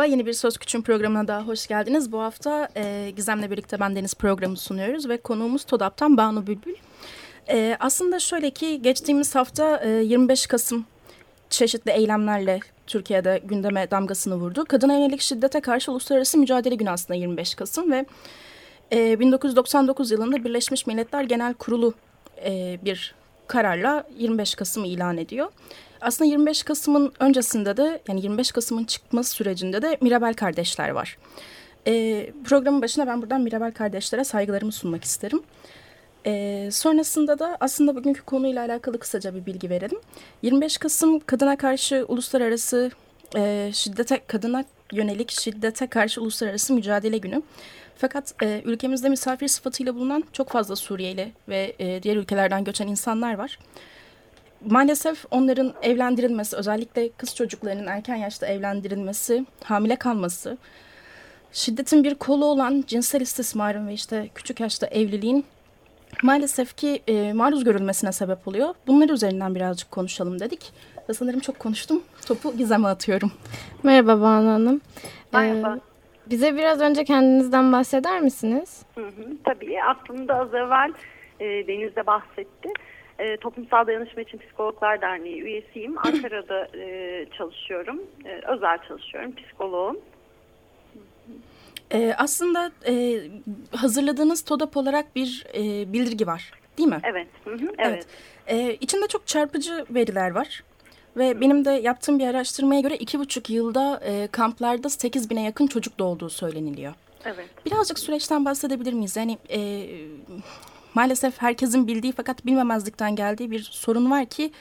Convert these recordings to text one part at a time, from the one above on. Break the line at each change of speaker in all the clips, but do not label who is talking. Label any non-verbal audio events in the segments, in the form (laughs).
Merhaba, yeni bir Söz Küçüğün programına daha hoş geldiniz. Bu hafta e, Gizem'le birlikte ben Deniz programı sunuyoruz ve konuğumuz TODAP'tan Banu Bülbül. E, aslında şöyle ki geçtiğimiz hafta e, 25 Kasım çeşitli eylemlerle Türkiye'de gündeme damgasını vurdu. Kadına yönelik şiddete karşı Uluslararası Mücadele Günü aslında 25 Kasım ve e, 1999 yılında Birleşmiş Milletler Genel Kurulu e, bir kararla 25 Kasım ilan ediyor. Aslında 25 Kasım'ın öncesinde de yani 25 Kasım'ın çıkması sürecinde de Mirabel kardeşler var. E, programın başına ben buradan Mirabel kardeşlere saygılarımı sunmak isterim. E, sonrasında da aslında bugünkü konuyla alakalı kısaca bir bilgi verelim. 25 Kasım kadına karşı uluslararası e, şiddete kadına yönelik şiddete karşı uluslararası mücadele günü. Fakat e, ülkemizde misafir sıfatıyla bulunan çok fazla Suriyeli ve e, diğer ülkelerden göçen insanlar var. Maalesef onların evlendirilmesi, özellikle kız çocuklarının erken yaşta evlendirilmesi, hamile kalması, şiddetin bir kolu olan cinsel istismarın ve işte küçük yaşta evliliğin maalesef ki e, maruz görülmesine sebep oluyor. Bunlar üzerinden birazcık konuşalım dedik. Ve sanırım çok konuştum. Topu Gizem'e atıyorum.
Merhaba Banu Hanım.
Merhaba.
Ee, bize biraz önce kendinizden bahseder misiniz?
Hı hı, tabii aslında az evvel e, Deniz de bahsetti. E, Toplumsal Dayanışma için Psikologlar Derneği üyesiyim. (clears throat) Ankara'da e, çalışıyorum. E, özel çalışıyorum. Psikoloğum.
Ee, aslında e, hazırladığınız TODAP olarak bir e, bildirgi var değil mi?
Evet. Hı hı,
Evet.
evet.
Ee, içinde çok çarpıcı veriler var. Ve benim de yaptığım bir araştırmaya göre iki buçuk yılda e, kamplarda 8 bine yakın çocuk doğduğu söyleniliyor.
Evet.
Birazcık süreçten bahsedebilir miyiz? Yani e, maalesef herkesin bildiği fakat bilmemezlikten geldiği bir sorun var ki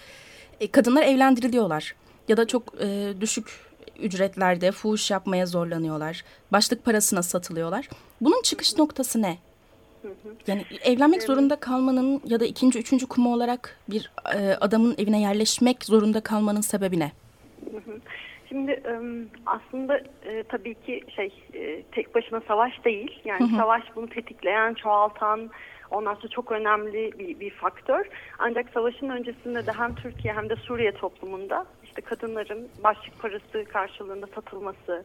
e, kadınlar evlendiriliyorlar. Ya da çok e, düşük ücretlerde fuhuş yapmaya zorlanıyorlar. Başlık parasına satılıyorlar. Bunun çıkış noktası ne? Yani evlenmek zorunda kalmanın ya da ikinci, üçüncü kuma olarak bir e, adamın evine yerleşmek zorunda kalmanın sebebi ne?
Şimdi aslında e, tabii ki şey e, tek başına savaş değil. Yani savaş bunu tetikleyen, çoğaltan, ondan sonra çok önemli bir, bir faktör. Ancak savaşın öncesinde de hem Türkiye hem de Suriye toplumunda işte kadınların başlık parası karşılığında satılması,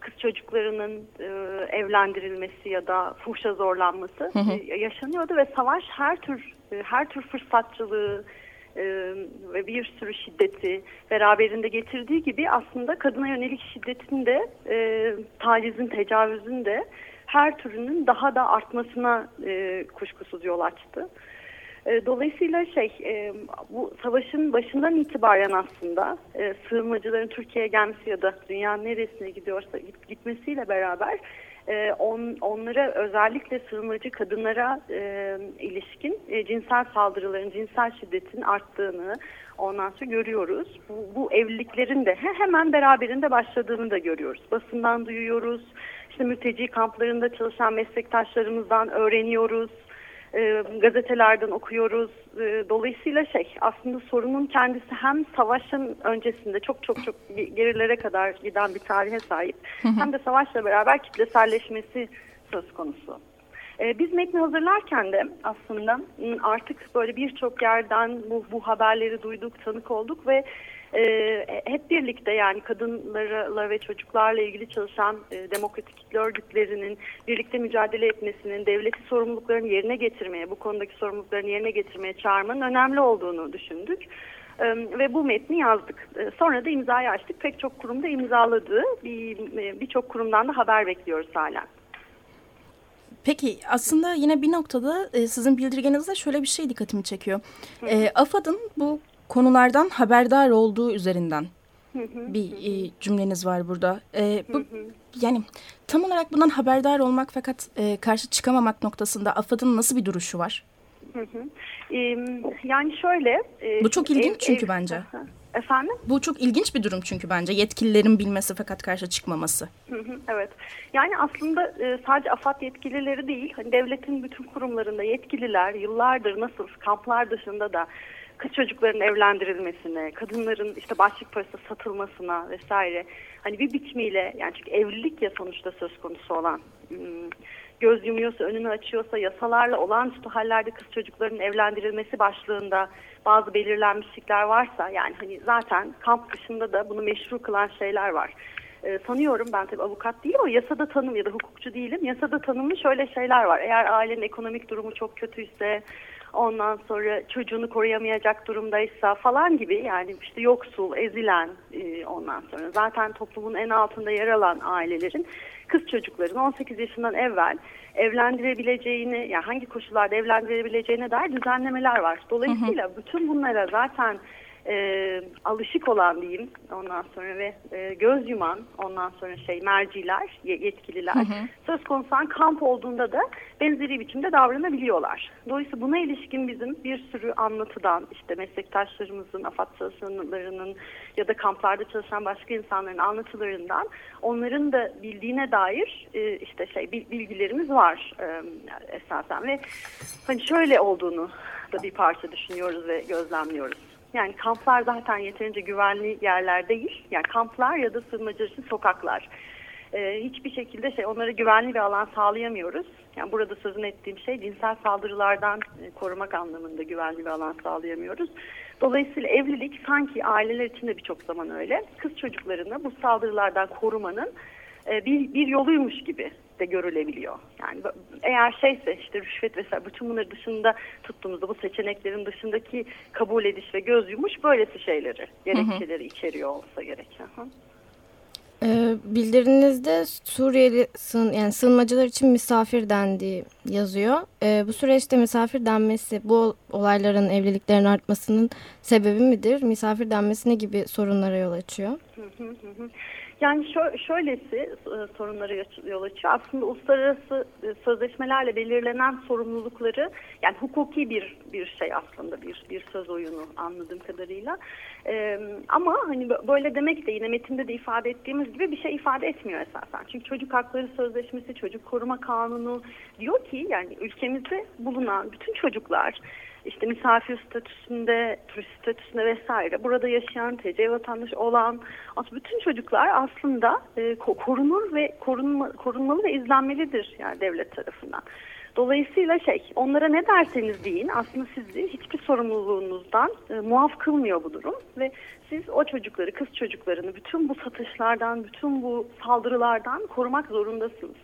kız çocuklarının e, evlendirilmesi ya da fuhşa zorlanması e, yaşanıyordu ve savaş her tür e, her tür fırsatçılığı e, ve bir sürü şiddeti beraberinde getirdiği gibi aslında kadına yönelik şiddetin de e, tacizin, tecavüzün de her türünün daha da artmasına e, kuşkusuz yol açtı. E, Dolayısıyla şey e, bu savaşın başından itibaren aslında e, sığınmacıların Türkiye'ye gelmesi ya da dünyanın neresine gidiyorsa git- gitmesiyle beraber on, onlara özellikle sığınmacı kadınlara ilişkin cinsel saldırıların, cinsel şiddetin arttığını ondan sonra görüyoruz. Bu, bu evliliklerin de he- hemen beraberinde başladığını da görüyoruz. Basından duyuyoruz. İşte mülteci kamplarında çalışan meslektaşlarımızdan öğreniyoruz e, gazetelerden okuyoruz. E, dolayısıyla şey aslında sorunun kendisi hem savaşın öncesinde çok çok çok gerilere kadar giden bir tarihe sahip hem de savaşla beraber kitleselleşmesi söz konusu. E, biz metni hazırlarken de aslında m, artık böyle birçok yerden bu, bu haberleri duyduk, tanık olduk ve e, hep birlikte yani kadınlarla ve çocuklarla ilgili çalışan e, demokratik kitle örgütlerinin birlikte mücadele etmesinin, devleti sorumluluklarını yerine getirmeye, bu konudaki sorumluluklarını yerine getirmeye çağırmanın önemli olduğunu düşündük. Ve bu metni yazdık. E, sonra da imzayı açtık. Pek çok kurumda imzaladığı bir- e, birçok kurumdan da haber bekliyoruz hala.
Peki aslında yine bir noktada e, sizin bildirgenizde şöyle bir şey dikkatimi çekiyor. E, AFAD'ın bu konulardan haberdar olduğu üzerinden bir e, cümleniz var burada. E, bu yani tam olarak bundan haberdar olmak fakat e, karşı çıkamamak noktasında AFAD'ın nasıl bir duruşu var?
Hı hı. Ee, yani şöyle. e,
Bu çok
ev-
ilginç çünkü
ev-
bence.
Hı. Efendim?
Bu çok ilginç bir durum çünkü bence yetkililerin bilmesi fakat karşı çıkmaması.
Hı hı, evet. Yani aslında e, sadece AFAD yetkilileri değil, hani devletin bütün kurumlarında yetkililer yıllardır nasıl kamplar dışında da kız çocukların evlendirilmesine, kadınların işte başlık parası satılmasına vesaire hani bir biçimiyle yani çünkü evlilik ya sonuçta söz konusu olan hmm, göz yumuyorsa, önünü açıyorsa yasalarla olağanüstü hallerde kız çocukların evlendirilmesi başlığında bazı belirlenmişlikler varsa yani hani zaten kamp dışında da bunu meşru kılan şeyler var. Ee, sanıyorum ben tabii avukat değilim ama yasada tanım ya da hukukçu değilim. Yasada tanımlı şöyle şeyler var. Eğer ailenin ekonomik durumu çok kötüyse ondan sonra çocuğunu koruyamayacak durumdaysa falan gibi yani işte yoksul, ezilen e, ondan sonra zaten toplumun en altında yer alan ailelerin kız çocukların 18 yaşından evvel evlendirebileceğini yani hangi koşullarda evlendirebileceğine dair düzenlemeler var. Dolayısıyla hı hı. bütün bunlara zaten e, alışık olan diyeyim ondan sonra ve e, göz yuman ondan sonra şey merciler yetkililer hı hı. söz konusu kamp olduğunda da benzeri biçimde davranabiliyorlar. Dolayısıyla buna ilişkin bizim bir sürü anlatıdan işte meslektaşlarımızın, AFAD çalışanlarının ya da kamplarda çalışan başka insanların anlatılarından onların da bildiğine dair e, işte şey bilgilerimiz var e, esasen ve hani şöyle olduğunu da bir parça düşünüyoruz ve gözlemliyoruz. Yani kamplar zaten yeterince güvenli yerler değil. Yani kamplar ya da sığınmacı için sokaklar. Ee, hiçbir şekilde şey onlara güvenli bir alan sağlayamıyoruz. Yani burada sözün ettiğim şey cinsel saldırılardan e, korumak anlamında güvenli bir alan sağlayamıyoruz. Dolayısıyla evlilik sanki aileler için de birçok zaman öyle. Kız çocuklarını bu saldırılardan korumanın e, bir, bir yoluymuş gibi de görülebiliyor. Yani eğer şeyse işte rüşvet vesaire bütün bunları dışında tuttuğumuzda bu seçeneklerin dışındaki kabul ediş ve göz yumuş böylesi şeyleri, gerekçeleri hı hı. içeriyor olsa gerek. Hı.
Ee, bildirinizde Suriyeli sığın, yani sığınmacılar için misafir dendiği yazıyor. Ee, bu süreçte misafir denmesi bu olayların evliliklerin artmasının sebebi midir? Misafir denmesi ne gibi sorunlara yol açıyor? Hı hı hı.
Yani şö şöylesi e, sorunları yol açıyor. Aslında uluslararası e, sözleşmelerle belirlenen sorumlulukları yani hukuki bir bir şey aslında bir bir söz oyunu anladığım kadarıyla. Ee, ama hani böyle demek de yine metinde de ifade ettiğimiz gibi bir şey ifade etmiyor esasen. Çünkü çocuk hakları sözleşmesi, çocuk koruma kanunu diyor ki yani ülkemizde bulunan bütün çocuklar işte misafir statüsünde, turist statüsünde vesaire. Burada yaşayan, TC vatandaşı olan aslında bütün çocuklar aslında e, korunur ve korunma, korunmalı ve izlenmelidir yani devlet tarafından. Dolayısıyla şey onlara ne derseniz deyin aslında sizi hiçbir sorumluluğunuzdan e, muaf kılmıyor bu durum. Ve siz o çocukları kız çocuklarını bütün bu satışlardan bütün bu saldırılardan korumak zorundasınız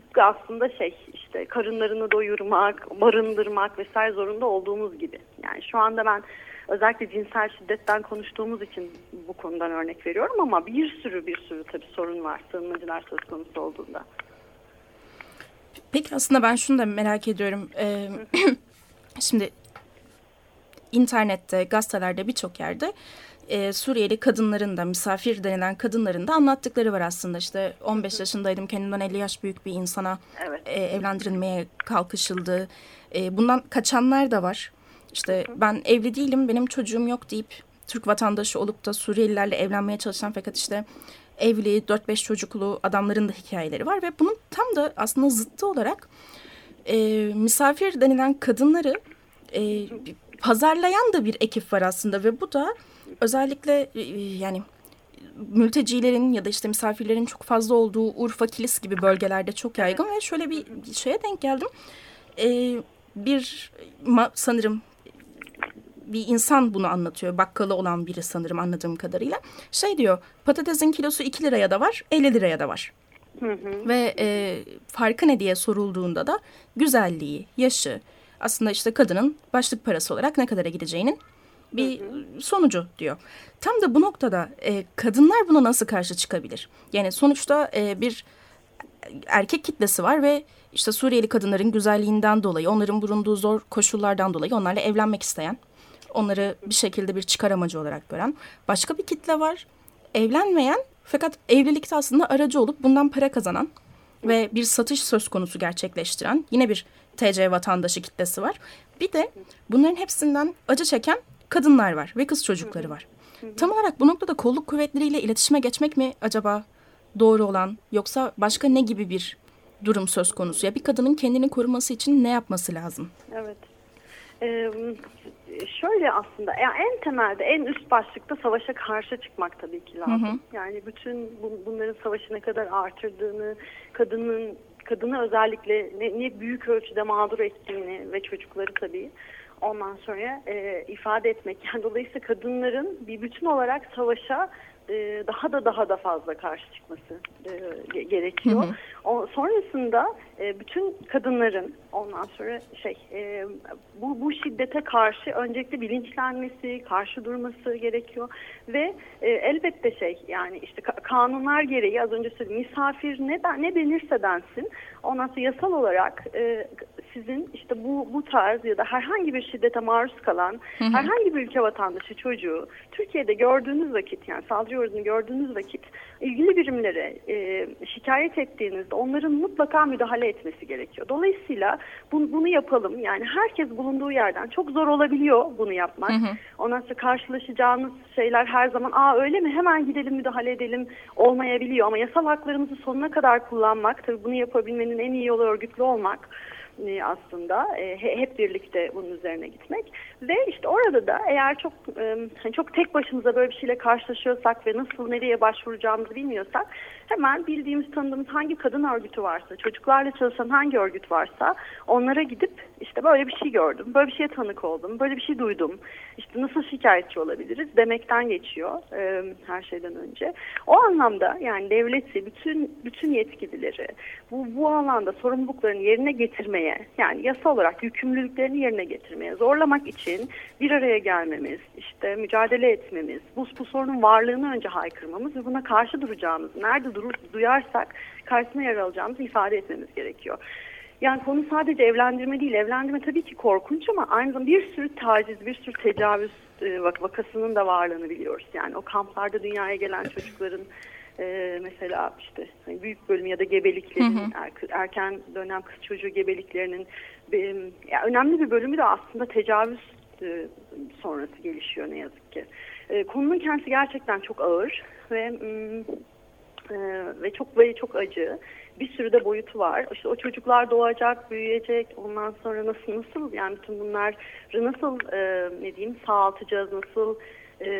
tıpkı aslında şey işte karınlarını doyurmak, barındırmak vesaire zorunda olduğumuz gibi. Yani şu anda ben özellikle cinsel şiddetten konuştuğumuz için bu konudan örnek veriyorum ama bir sürü bir sürü tabii sorun var sığınmacılar söz konusu olduğunda.
Peki aslında ben şunu da merak ediyorum. Ee, (clears throat) şimdi internette, gazetelerde birçok yerde e, Suriyeli kadınların da misafir denilen kadınların da anlattıkları var aslında. İşte 15 yaşındaydım kendimden 50 yaş büyük bir insana evet. e, evlendirilmeye kalkışıldı. E, bundan kaçanlar da var. İşte ben evli değilim benim çocuğum yok deyip Türk vatandaşı olup da Suriyelilerle evlenmeye çalışan fakat işte evli 4-5 çocuklu adamların da hikayeleri var. Ve bunun tam da aslında zıttı olarak e, misafir denilen kadınları e, pazarlayan da bir ekip var aslında ve bu da özellikle e, yani mültecilerin ya da işte misafirlerin çok fazla olduğu Urfa, Kilis gibi bölgelerde çok yaygın ve şöyle bir şeye denk geldim. Ee, bir sanırım bir insan bunu anlatıyor. Bakkalı olan biri sanırım anladığım kadarıyla. Şey diyor patatesin kilosu 2 liraya da var 50 liraya da var. Hı hı. Ve e, farkı ne diye sorulduğunda da güzelliği, yaşı aslında işte kadının başlık parası olarak ne kadara gideceğinin bir sonucu diyor. Tam da bu noktada e, kadınlar buna nasıl karşı çıkabilir? Yani sonuçta e, bir erkek kitlesi var ve işte Suriyeli kadınların güzelliğinden dolayı, onların bulunduğu zor koşullardan dolayı onlarla evlenmek isteyen, onları bir şekilde bir çıkar amacı olarak gören başka bir kitle var. Evlenmeyen fakat evlilikte aslında aracı olup bundan para kazanan ve bir satış söz konusu gerçekleştiren yine bir TC vatandaşı kitlesi var. Bir de bunların hepsinden acı çeken kadınlar var ve kız çocukları var. Tam olarak bu noktada kolluk kuvvetleriyle iletişime geçmek mi acaba doğru olan yoksa başka ne gibi bir durum söz konusu? Ya bir kadının kendini koruması için ne yapması lazım?
Evet. Ee, şöyle aslında yani en temelde en üst başlıkta savaşa karşı çıkmak tabii ki lazım. Hı hı. Yani bütün bu, bunların savaşı ne kadar artırdığını, kadının kadını özellikle ne, ne büyük ölçüde mağdur ettiğini ve çocukları tabii ondan sonra e, ifade etmek. Yani (laughs) dolayısıyla kadınların bir bütün olarak savaşa e, daha da daha da fazla karşı çıkması e, gerekiyor. Hı hı. O, sonrasında e, bütün kadınların ondan sonra şey e, bu, bu şiddete karşı öncelikle bilinçlenmesi, karşı durması gerekiyor ve e, elbette şey yani işte kanunlar gereği az önce söyledim misafir ne ne denirse densin ondan sonra yasal olarak e, sizin işte bu bu tarz ya da herhangi bir şiddete maruz kalan hı hı. herhangi bir ülke vatandaşı çocuğu Türkiye'de gördüğünüz vakit yani saldırı uğradığını gördüğünüz vakit ilgili birimlere e, şikayet ettiğinizde onların mutlaka müdahale etmesi gerekiyor. Dolayısıyla bunu, bunu yapalım. Yani herkes bulunduğu yerden çok zor olabiliyor bunu yapmak. Hı hı. Ondan sonra karşılaşacağınız şeyler her zaman aa öyle mi hemen gidelim müdahale edelim olmayabiliyor. Ama yasal haklarımızı sonuna kadar kullanmak tabii bunu yapabilmenin en iyi yolu örgütlü olmak e, aslında e, hep birlikte bunun üzerine gitmek ve işte orada da eğer çok e, hani çok tek başımıza böyle bir şeyle karşılaşıyorsak ve nasıl nereye başvuracağımızı bilmiyorsak hemen bildiğimiz tanıdığımız hangi kadın örgütü varsa çocuklarla çalışan hangi örgüt varsa onlara gidip işte böyle bir şey gördüm böyle bir şeye tanık oldum böyle bir şey duydum. İşte nasıl şikayetçi olabiliriz demekten geçiyor her şeyden önce. O anlamda yani devleti bütün bütün yetkilileri bu bu alanda sorumluluklarını yerine getirmeye yani yasa olarak yükümlülüklerini yerine getirmeye zorlamak için bir araya gelmemiz, işte mücadele etmemiz, bu, bu sorunun varlığını önce haykırmamız ve buna karşı duracağımız, nerede duyarsak karşısına yer alacağımızı ifade etmemiz gerekiyor. Yani konu sadece evlendirme değil. Evlendirme tabii ki korkunç ama aynı zamanda bir sürü taciz, bir sürü tecavüz e, vakasının da varlığını biliyoruz. Yani o kamplarda dünyaya gelen çocukların e, mesela işte hani büyük bölüm ya da gebeliklerin hı hı. Er, erken dönem kız çocuğu gebeliklerinin e, yani önemli bir bölümü de aslında tecavüz e, sonrası gelişiyor ne yazık ki. E, konunun kendisi gerçekten çok ağır ve e, ve çok ve çok acı. Bir sürü de boyutu var. İşte o çocuklar doğacak, büyüyecek. Ondan sonra nasıl nasıl yani bütün bunları nasıl e, ne diyeyim sağaltacağız, nasıl e,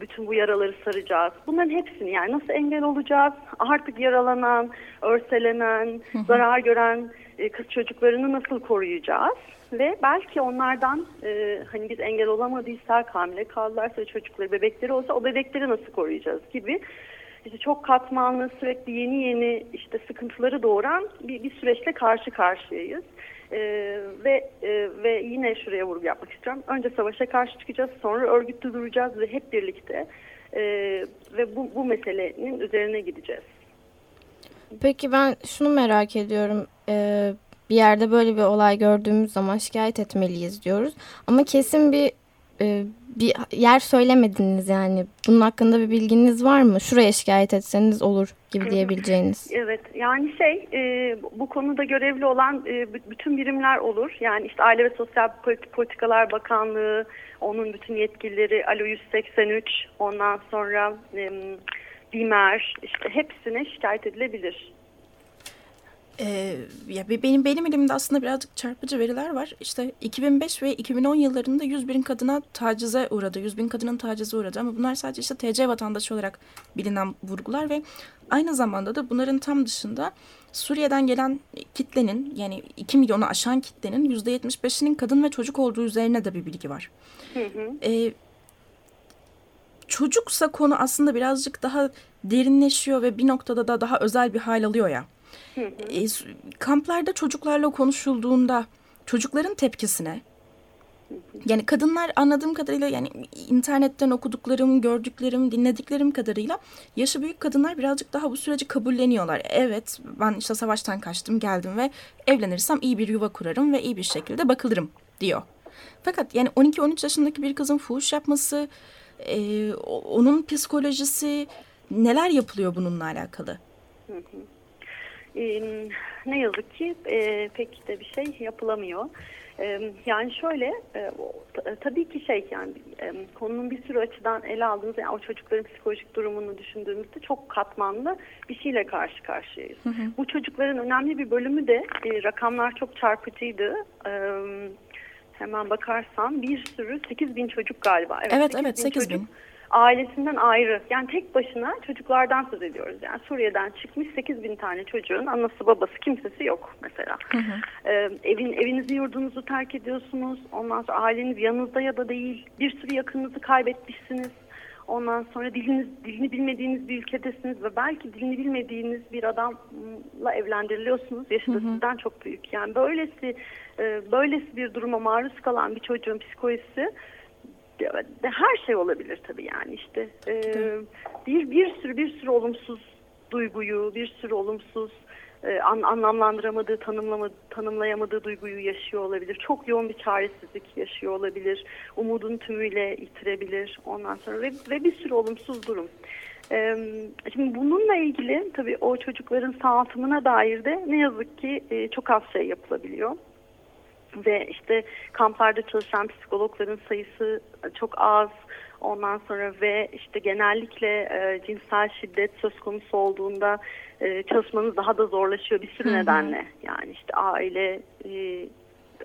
bütün bu yaraları saracağız. Bunların hepsini yani nasıl engel olacağız? Artık yaralanan, örselenen, zarar gören e, kız çocuklarını nasıl koruyacağız? Ve belki onlardan e, hani biz engel olamadıysak, hamile kaldılarsa çocukları, bebekleri olsa o bebekleri nasıl koruyacağız gibi işte çok katmanlı sürekli yeni yeni işte sıkıntıları doğuran bir, bir süreçle karşı karşıyayız. E, ve e, ve yine şuraya vurgu yapmak istiyorum. Önce savaşa karşı çıkacağız, sonra örgütlü duracağız ve hep birlikte e, ve bu, bu meselenin üzerine gideceğiz.
Peki ben şunu merak ediyorum. Ee, bir yerde böyle bir olay gördüğümüz zaman şikayet etmeliyiz diyoruz. Ama kesin bir e, bir yer söylemediniz yani. Bunun hakkında bir bilginiz var mı? Şuraya şikayet etseniz olur gibi diyebileceğiniz.
Evet yani şey e, bu konuda görevli olan e, bütün birimler olur. Yani işte Aile ve Sosyal Politikalar Bakanlığı, onun bütün yetkilileri, Alo 183, ondan sonra e, BİMER, işte hepsine şikayet edilebilir.
Ee, ya benim benim elimde aslında birazcık çarpıcı veriler var. İşte 2005 ve 2010 yıllarında 100 bin kadına tacize uğradı. 100 bin kadının tacize uğradı ama bunlar sadece işte TC vatandaşı olarak bilinen vurgular ve aynı zamanda da bunların tam dışında Suriye'den gelen kitlenin yani 2 milyonu aşan kitlenin %75'inin kadın ve çocuk olduğu üzerine de bir bilgi var. Hı hı. Ee, çocuksa konu aslında birazcık daha derinleşiyor ve bir noktada da daha özel bir hal alıyor ya. E, kamplarda çocuklarla konuşulduğunda çocukların tepkisine yani kadınlar anladığım kadarıyla yani internetten okuduklarım, gördüklerim, dinlediklerim kadarıyla yaşı büyük kadınlar birazcık daha bu süreci kabulleniyorlar. Evet ben işte savaştan kaçtım geldim ve evlenirsem iyi bir yuva kurarım ve iyi bir şekilde bakılırım diyor. Fakat yani 12-13 yaşındaki bir kızın fuhuş yapması, e, onun psikolojisi neler yapılıyor bununla alakalı? Hı hı
e, ne yazık ki e, pek de bir şey yapılamıyor. Yani şöyle tabii ki şey yani konunun bir sürü açıdan ele aldığımız yani o çocukların psikolojik durumunu düşündüğümüzde çok katmanlı bir şeyle karşı karşıyayız. Hı hı. Bu çocukların önemli bir bölümü de rakamlar çok çarpıcıydı. Hemen bakarsam bir sürü 8 bin çocuk galiba.
Evet evet 8 evet, 8 bin.
Ailesinden ayrı yani tek başına çocuklardan söz ediyoruz. Yani Suriye'den çıkmış 8 bin tane çocuğun anası babası kimsesi yok mesela. Hı hı. Ee, evin Evinizi yurdunuzu terk ediyorsunuz. Ondan sonra aileniz yanınızda ya da değil. Bir sürü yakınınızı kaybetmişsiniz. Ondan sonra diliniz, dilini bilmediğiniz bir ülkedesiniz ve belki dilini bilmediğiniz bir adamla evlendiriliyorsunuz. Yaşı da sizden çok büyük. Yani böylesi e, böylesi bir duruma maruz kalan bir çocuğun psikolojisi her şey olabilir tabii yani işte e, bir bir sürü bir sürü olumsuz duyguyu, bir sürü olumsuz e, an, anlamlandıramadığı, tanımlamadığı, tanımlayamadığı duyguyu yaşıyor olabilir. Çok yoğun bir çaresizlik yaşıyor olabilir. Umudun tümüyle yitirebilir ondan sonra ve, ve bir sürü olumsuz durum. E, şimdi bununla ilgili tabii o çocukların sağaltımına dair de ne yazık ki e, çok az şey yapılabiliyor ve işte kamplarda çalışan psikologların sayısı çok az. Ondan sonra ve işte genellikle e, cinsel şiddet söz konusu olduğunda e, çalışmanız daha da zorlaşıyor bir sürü Hı-hı. nedenle. Yani işte aile e,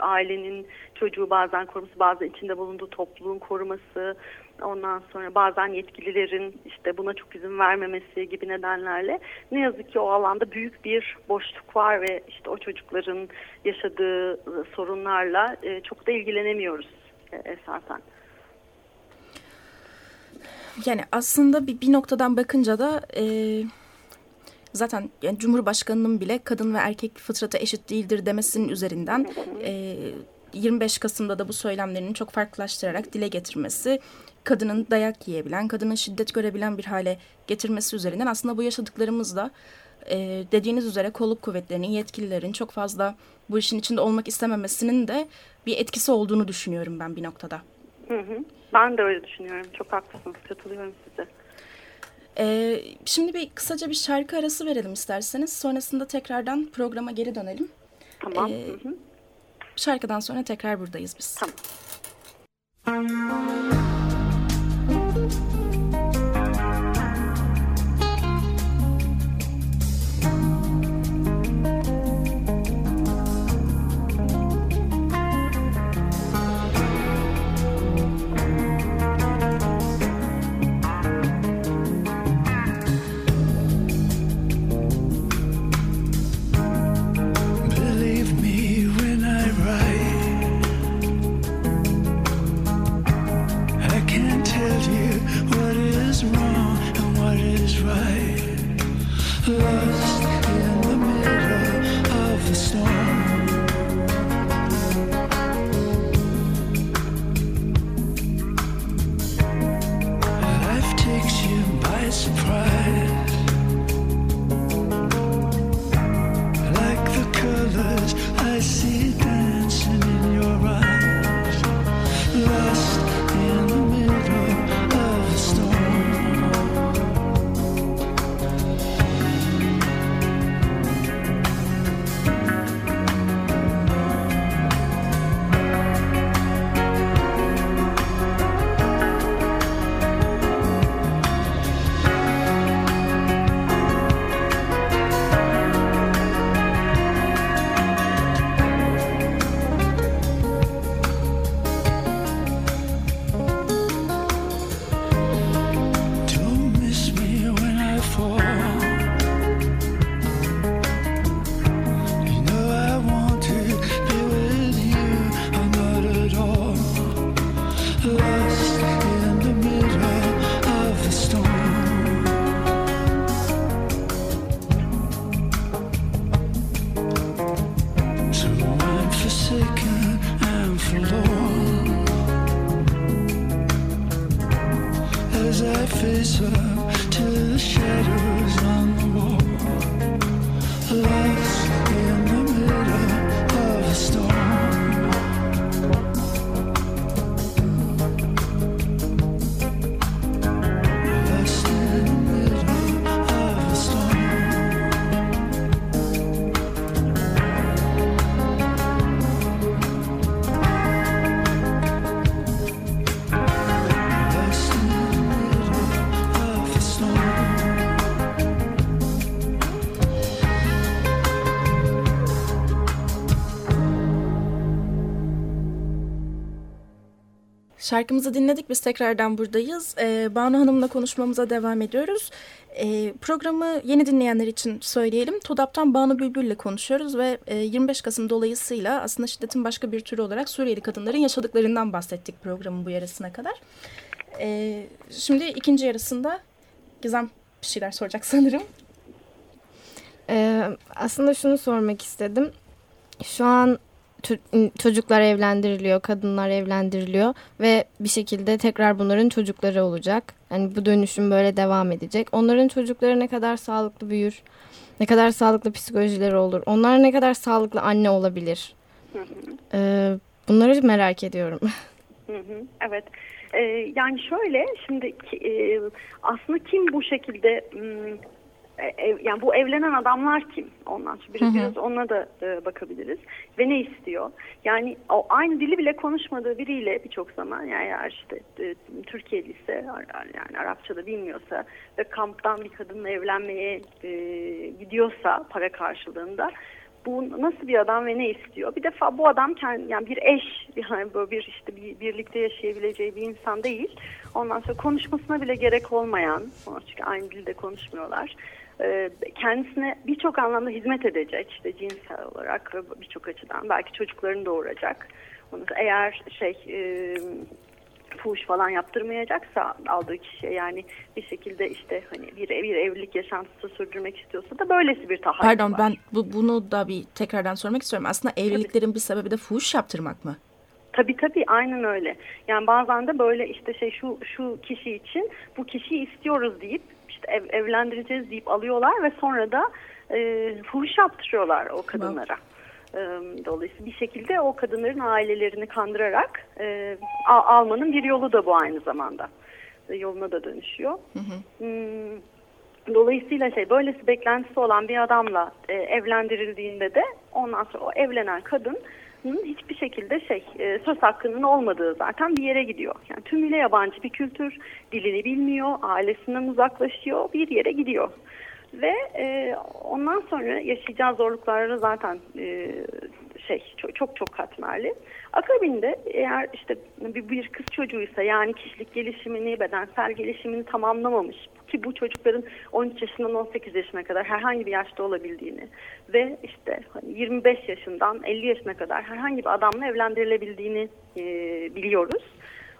ailenin çocuğu bazen koruması, bazen içinde bulunduğu topluluğun koruması, ondan sonra bazen yetkililerin işte buna çok izin vermemesi gibi nedenlerle ne yazık ki o alanda büyük bir boşluk var ve işte o çocukların yaşadığı sorunlarla e, çok da ilgilenemiyoruz e, esasen.
Yani aslında bir, bir noktadan bakınca da e, zaten yani Cumhurbaşkanının bile kadın ve erkek fıtratı eşit değildir demesinin üzerinden e, 25 Kasım'da da bu söylemlerini çok farklılaştırarak dile getirmesi, kadının dayak yiyebilen, kadının şiddet görebilen bir hale getirmesi üzerinden aslında bu yaşadıklarımızda e, dediğiniz üzere kolluk kuvvetlerinin, yetkililerin çok fazla bu işin içinde olmak istememesinin de bir etkisi olduğunu düşünüyorum ben bir noktada.
Hı hı. Ben de öyle düşünüyorum. Çok haklısınız. Katılıyorum size.
Ee, şimdi bir kısaca bir şarkı arası verelim isterseniz. Sonrasında tekrardan programa geri dönelim.
Tamam. Ee, hı hı.
Şarkıdan sonra tekrar buradayız biz.
Tamam.
Şarkımızı dinledik biz tekrardan buradayız. Ee, Banu Hanım'la konuşmamıza devam ediyoruz. Ee, programı yeni dinleyenler için söyleyelim. TODAP'tan Banu Bülbül'le konuşuyoruz ve e, 25 Kasım dolayısıyla aslında şiddetin başka bir türü olarak Suriyeli kadınların yaşadıklarından bahsettik programın bu yarısına kadar. Ee, şimdi ikinci yarısında Gizem bir şeyler soracak sanırım.
Ee, aslında şunu sormak istedim. Şu an çocuklar evlendiriliyor, kadınlar evlendiriliyor ve bir şekilde tekrar bunların çocukları olacak. Yani bu dönüşüm böyle devam edecek. Onların çocukları ne kadar sağlıklı büyür, ne kadar sağlıklı psikolojileri olur, onlar ne kadar sağlıklı anne olabilir. Ee, bunları merak ediyorum. (laughs)
evet. Ee, yani şöyle şimdi e, aslında kim bu şekilde ev, yani bu evlenen adamlar kim? Ondan sonra biraz, biraz ona da e, bakabiliriz. Ve ne istiyor? Yani o aynı dili bile konuşmadığı biriyle birçok zaman yani eğer işte e, Türkiye'li ise yani Arapça da bilmiyorsa ve kamptan bir kadınla evlenmeye e, gidiyorsa para karşılığında bu nasıl bir adam ve ne istiyor? Bir defa bu adam kendi yani bir eş yani böyle bir işte bir, birlikte yaşayabileceği bir insan değil. Ondan sonra konuşmasına bile gerek olmayan, çünkü aynı dilde konuşmuyorlar. E, kendisine birçok anlamda hizmet edecek işte cinsel olarak birçok açıdan belki çocuklarını doğuracak. Eğer şey e, fuhuş falan yaptırmayacaksa aldığı kişiye yani bir şekilde işte hani bir, bir evlilik yaşantısı sürdürmek istiyorsa da böylesi bir tahayyül
Pardon var. ben bu, bunu da bir tekrardan sormak istiyorum. Aslında evliliklerin tabii. bir sebebi de fuhuş yaptırmak mı?
Tabii tabii aynen öyle. Yani bazen de böyle işte şey şu şu kişi için bu kişiyi istiyoruz deyip işte ev, evlendireceğiz deyip alıyorlar ve sonra da e, fuhuş yaptırıyorlar o kadınlara. E, dolayısıyla bir şekilde o kadınların ailelerini kandırarak e, al, almanın bir yolu da bu aynı zamanda. Yoluna da dönüşüyor. Hı hı. Dolayısıyla şey böylesi beklentisi olan bir adamla e, evlendirildiğinde de ondan sonra o evlenen kadın hiçbir şekilde şey e, söz hakkının olmadığı zaten bir yere gidiyor. Yani tümüyle yabancı bir kültür, dilini bilmiyor, ailesinden uzaklaşıyor, bir yere gidiyor. Ve e, ondan sonra yaşayacağı zorlukları zaten e, şey çok çok, çok katmerli. Akabinde eğer işte bir, bir kız çocuğuysa yani kişilik gelişimini, bedensel gelişimini tamamlamamış ki bu çocukların 13 yaşından 18 yaşına kadar herhangi bir yaşta olabildiğini ve işte hani 25 yaşından 50 yaşına kadar herhangi bir adamla evlendirilebildiğini e, biliyoruz.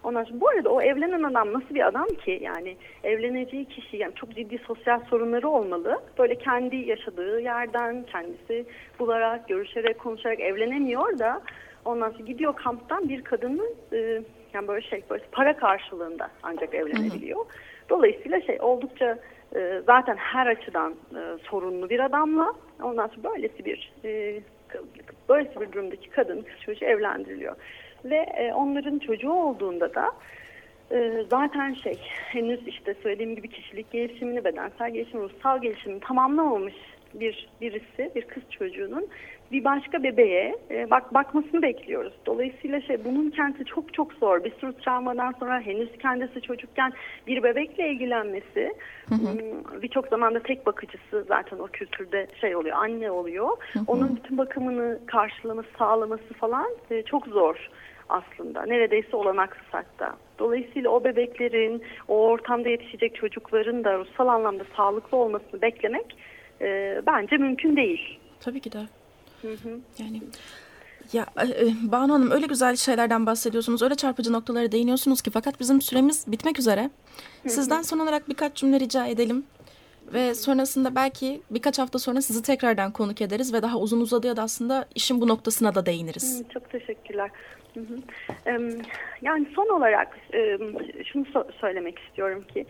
Ondan sonra bu arada o evlenen adam nasıl bir adam ki yani evleneceği kişi yani çok ciddi sosyal sorunları olmalı. Böyle kendi yaşadığı yerden kendisi bularak, görüşerek, konuşarak evlenemiyor da ondan sonra gidiyor kamptan bir kadının e, yani böyle şey böyle para karşılığında ancak evlenebiliyor. Dolayısıyla şey oldukça e, zaten her açıdan e, sorunlu bir adamla ondan sonra böylesi bir e, böylesi bir durumdaki kadın çocuğu evlendiriliyor. Ve e, onların çocuğu olduğunda da e, zaten şey henüz işte söylediğim gibi kişilik gelişimini, bedensel gelişimini, ruhsal gelişimini tamamlamamış bir birisi, bir kız çocuğunun bir başka bebeğe e, bak bakmasını bekliyoruz. Dolayısıyla şey bunun kendisi çok çok zor. Bir sürü travmadan sonra henüz kendisi çocukken bir bebekle ilgilenmesi hmm, birçok zamanda tek bakıcısı zaten o kültürde şey oluyor anne oluyor. Hı hı. Onun bütün bakımını karşılaması sağlaması falan e, çok zor aslında. Neredeyse olanaksız hatta. Dolayısıyla o bebeklerin, o ortamda yetişecek çocukların da ruhsal anlamda sağlıklı olmasını beklemek e, bence mümkün değil.
Tabii ki de. Hı hı. Yani ya e, e, Banu Hanım öyle güzel şeylerden bahsediyorsunuz. Öyle çarpıcı noktalara değiniyorsunuz ki fakat bizim süremiz bitmek üzere. Sizden son olarak birkaç cümle rica edelim. Ve sonrasında belki birkaç hafta sonra sizi tekrardan konuk ederiz ve daha uzun uzadıya da aslında işin bu noktasına da değiniriz.
Çok teşekkürler. Yani son olarak şunu söylemek istiyorum ki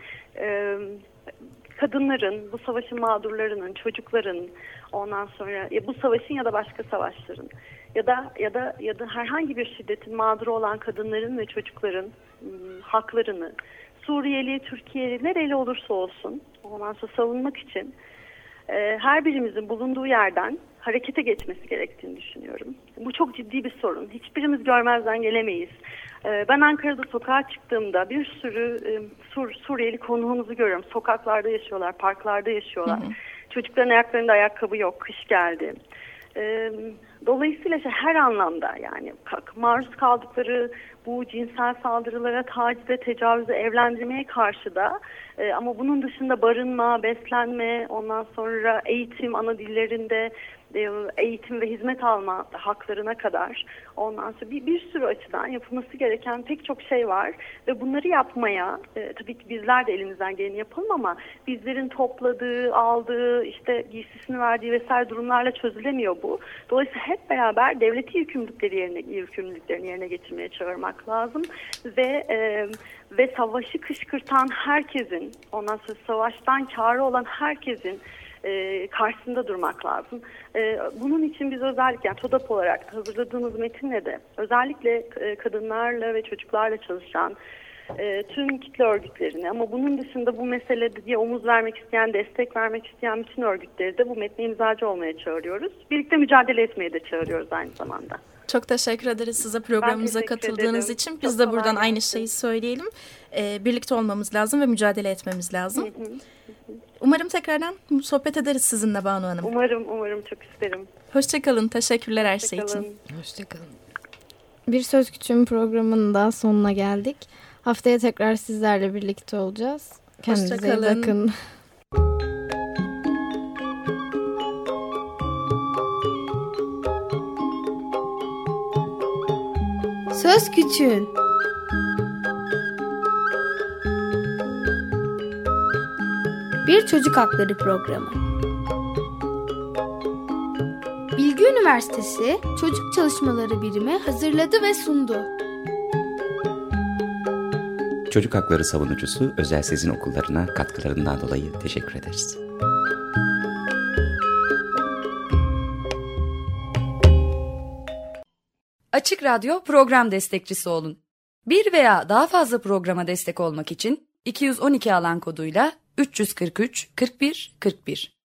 kadınların, bu savaşın mağdurlarının, çocukların, ondan sonra ya bu savaşın ya da başka savaşların ya da ya da ya da herhangi bir şiddetin mağduru olan kadınların ve çocukların ım, haklarını Suriyeli, Türkiye'li nereli olursa olsun ondan sonra savunmak için e, her birimizin bulunduğu yerden harekete geçmesi gerektiğini düşünüyorum. Bu çok ciddi bir sorun. Hiçbirimiz görmezden gelemeyiz. E, ben Ankara'da sokağa çıktığımda bir sürü e, Sur, Suriyeli konuğumuzu görüyorum. Sokaklarda yaşıyorlar, parklarda yaşıyorlar. Hı hı. Çocukların ayaklarında ayakkabı yok, kış geldi. E, dolayısıyla işte her anlamda yani maruz kaldıkları bu cinsel saldırılara, tacize, tecavüze, evlendirmeye karşı da e, ama bunun dışında barınma, beslenme, ondan sonra eğitim ana dillerinde eğitim ve hizmet alma haklarına kadar ondan sonra bir, bir sürü açıdan yapılması gereken pek çok şey var ve bunları yapmaya e, tabii ki bizler de elimizden geleni yapalım ama bizlerin topladığı, aldığı, işte giysisini verdiği vesaire durumlarla çözülemiyor bu. Dolayısıyla hep beraber devleti yükümlülükleri yerine yükümlülüklerini yerine getirmeye çağırmak lazım ve e, ve savaşı kışkırtan herkesin, ondan sonra savaştan karı olan herkesin e, karşısında durmak lazım. E, bunun için biz özellikle yani TODAP olarak hazırladığımız metinle de özellikle e, kadınlarla ve çocuklarla çalışan e, tüm kitle örgütlerini ama bunun dışında bu meselede diye omuz vermek isteyen, destek vermek isteyen bütün örgütleri de bu metne imzacı olmaya çağırıyoruz. Birlikte mücadele etmeye de çağırıyoruz aynı zamanda.
Çok teşekkür ederiz size programımıza katıldığınız ederim. için. Biz Çok de buradan aynı şeyi söyleyelim. Ee, birlikte olmamız lazım ve mücadele etmemiz lazım. Hı hı. Umarım tekrardan sohbet ederiz sizinle Banu Hanım.
Umarım, umarım çok isterim.
Hoşçakalın. Teşekkürler her Hoşça şey için.
Hoşçakalın. Bir Söz Küçüğün programının da sonuna geldik. Haftaya tekrar sizlerle birlikte olacağız. Kendinize iyi bakın.
Söz Küçüğün Bir Çocuk Hakları Programı Bilgi Üniversitesi Çocuk Çalışmaları Birimi hazırladı ve sundu.
Çocuk Hakları Savunucusu Özel Sezin Okullarına katkılarından dolayı teşekkür ederiz.
Açık Radyo program destekçisi olun. Bir veya daha fazla programa destek olmak için 212 alan koduyla 343 41 41